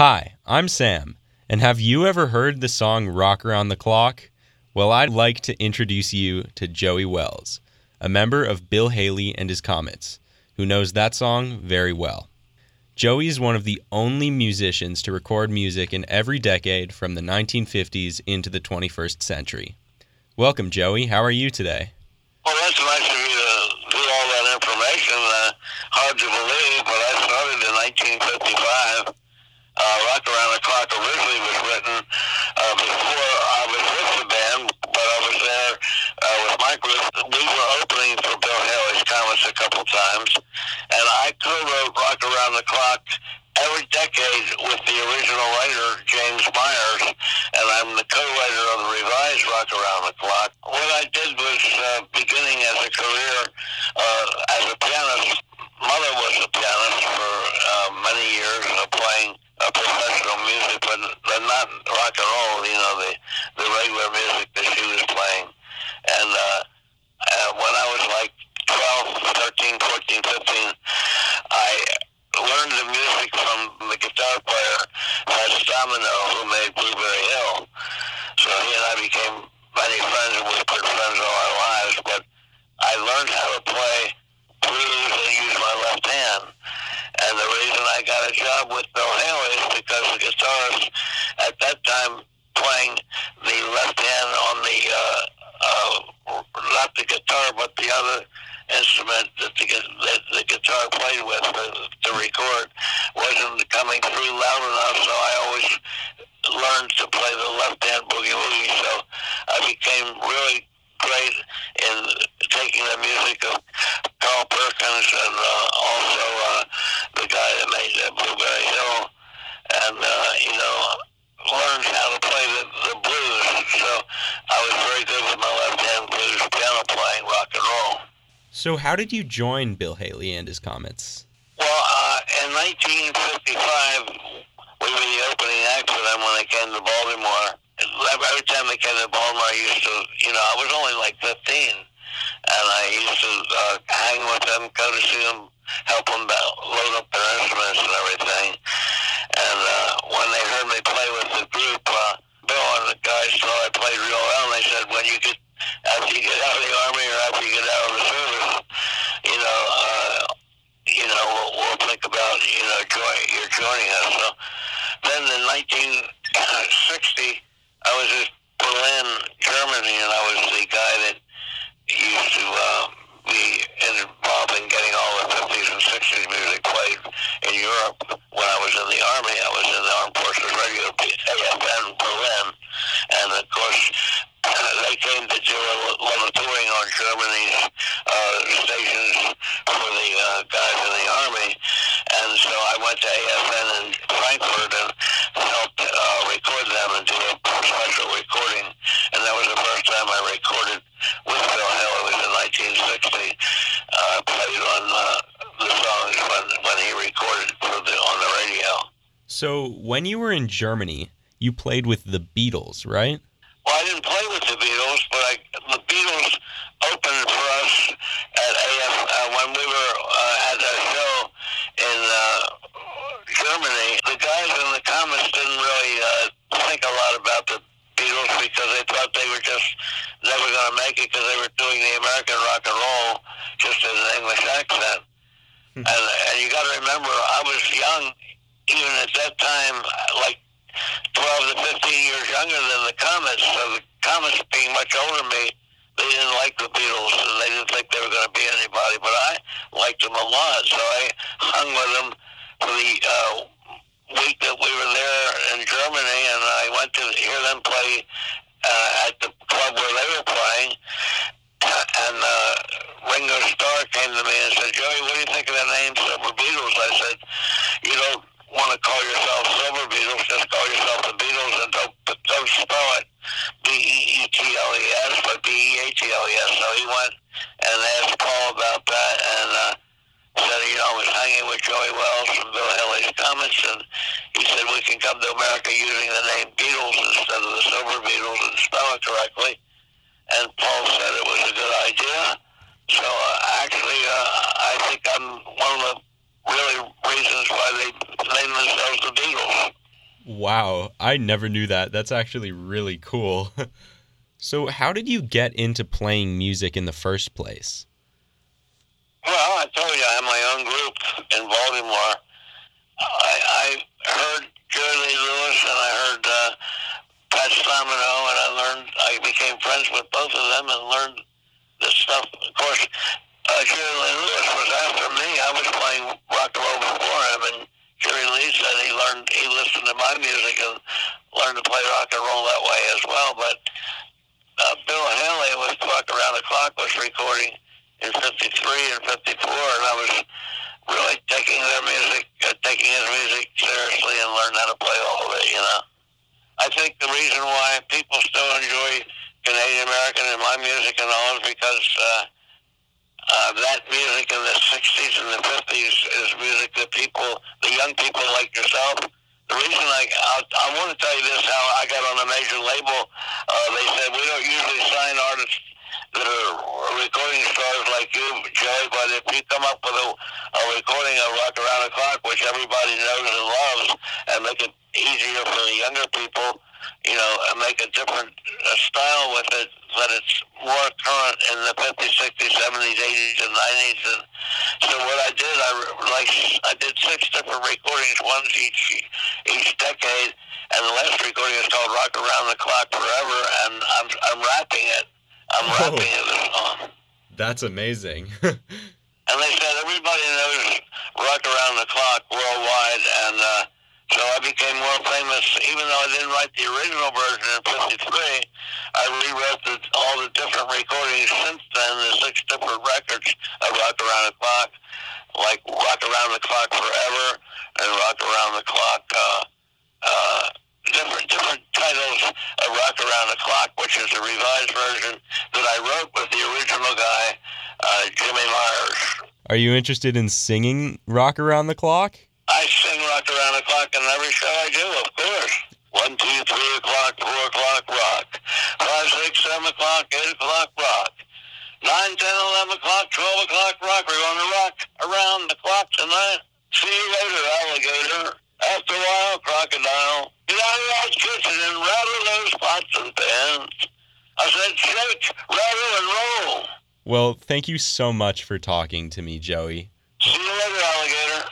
Hi, I'm Sam, and have you ever heard the song Rock Around the Clock? Well, I'd like to introduce you to Joey Welz, a member of Bill Haley and his Comets, who knows that song very well. Joey is one of the only musicians to record music in every decade from the 1950s into the 21st century. Welcome, Joey. How are you today? Well, that's nice of you to do all that information. Uh, hard to believe, but I started in 1955 uh, Rock Around the Clock originally was written uh, before I was with the band, but I was there uh, with Mike Ruth. We were opening for Bill Haley's Comets a couple times, and I co-wrote Rock Around the Clock every decade with the original writer, James Myers, and I'm the co-writer of the revised Rock Around the Clock. What I did was uh, beginning as a career uh, as a pianist. Mother was a pianist for uh, many years, uh, playing uh, professional music, but, but not rock and roll. You know, the the regular music that she was playing. And uh, uh, when I was like 12, 13, 14, 15, I learned the music from the guitar player Fats Domino, who made Blueberry Hill. So he and I became many friends, and we've been friends all our lives. But I learned how to play blues and use my left hand. And the reason I got a job with Bill Haley is because the guitarist at that time playing the left hand on the uh, uh, not the guitar but the other instrument that the, that the guitar played with to record wasn't coming through loud enough, so I always learned to play the left hand boogie woogie. So I became really great in taking the music of Carl Perkins and uh, also uh, the guy that made uh, Blueberry Hill, and uh, you know learned how to play the, the blues. So I was very good with my left hand blues piano playing, rock and roll. So, how did you join Bill Haley and his Comets? Well, uh, in 1955, we were the opening act for them when they came to Baltimore. Every time they came to Baltimore, I used to, you know, I was only like 15, and I used to uh, hang with them, go to see them, help them load up their instruments and everything. And uh, when they heard me play with the group, uh, Bill and the guys thought I played real well, and they said, when you get, after you get out of the Army or after you get out of the service, you know, uh, you know, we'll, we'll think about, you know, join, you're joining us. So then in 1960, I was in Berlin, Germany, and I was the guy that used to uh, be involved in getting all the 50s and 60s music played in Europe. When I was in the Army, I was in the Armed Forces Radio AFN Berlin, and of course, they came to do a little touring on Germany's uh, stations for the uh, guys in the Army, and so I went to AFN in Frankfurt and helped uh, record them and do a special recording, and that was the first time I recorded with Bill Haley. It was in 1960. Uh, played on uh, the songs when, when he recorded for the, on the radio. So, when you were in Germany, you played with the Beatles, right? Well, I didn't play with the Beatles, but I, the Beatles opened for us at AF uh, when we were uh, at a show in uh, Germany. The guys in the Comets didn't really uh, think a lot about the Beatles because they thought they were just never going to make it because they were doing the American rock and roll just in an English accent. and, and you got to remember, I was young even at that time, like 12 to 15 years younger than the Comets. So the Comets being much older than me, they didn't like the Beatles and they didn't think they were going to be anybody. But I liked them a lot, so I hung with them for the uh, week that we were there in Germany, and I went to hear them play uh, at the club where they were playing. And uh, Ringo Starr came to me and said, Joey, what do you think of the name Silver Beatles? I said, you don't want to call yourself Silver Beatles, just call yourself the Beatles and don't, don't spell it B-E-E-T-L-E-S, but B-E-A-T-L-E-S. So he went and asked Paul about that and uh, said, you know, I was hanging with Joey Welz from Bill Haley's Comets, and he said we can come to America using the name Beatles instead of the Silver Beatles and spell it correctly. And Paul said it was a good idea. So uh, actually, uh, I think I'm one of the really reasons why they named themselves the Beatles. Wow, I never knew that. That's actually really cool. so, how did you get into playing music in the first place? Well, I told you I had my own group in Baltimore. I, I heard Jerry Lewis and I heard uh, Fats Domino, and I learned. I became friends with both of them and learned this stuff. Of course, uh, Jerry Lee Lewis was after me. I was playing rock and roll before him, and Jerry Lee said he learned, he listened to my music and learned to play rock and roll that way as well. But uh, Bill Haley with Rock Around the Clock was recording in 53 and 54, and I was really taking their music, uh, taking his music seriously and learned how to play all of it, you know. I think the reason why people still enjoy Canadian American and my music and all is because uh, uh, that music in the 60s and the 50s is music that people, the young people like yourself, the reason I, I, I want to tell you this, how I got on a major label, uh, they said we don't usually sign artists that are recording stars like you, Joey, but if you come up with a, a recording of Rock Around the Clock, which everybody knows and loves, and make it easier for the younger people, you know, and make a different uh, style with it that it's more current in the 50s, 60s, 70s, 80s, and 90s. And so what I did, I like I did six different recordings, once each each decade, and the last recording is called Rock Around the Clock Forever, and I'm I'm rapping it. I'm Oh. rapping it song. That's amazing. And they said everybody knows Rock Around the Clock worldwide, and uh, so I became more famous. Even though I didn't write the original version in '53, I rewrote the, all the different recordings since then, the six different records of Rock Around the Clock, like Rock Around the Clock Forever and Rock Around the Clock. Uh, uh, different different titles of Rock Around the Clock, which is a revised version that I wrote with the original guy, uh, Jimmy Myers. Are you interested in singing Rock Around the Clock? I sing rock around the clock in every show I do, of course. One, two, three o'clock, four o'clock, rock. Five, six, seven o'clock, eight o'clock, rock. Nine, ten, eleven o'clock, twelve o'clock, rock. We're going to rock around the clock tonight. See you later, alligator. After a while, crocodile. Get out of that kitchen and rattle those pots and pans. I said, shake, rattle, and roll. Well, thank you so much for talking to me, Joey. See you later, alligator.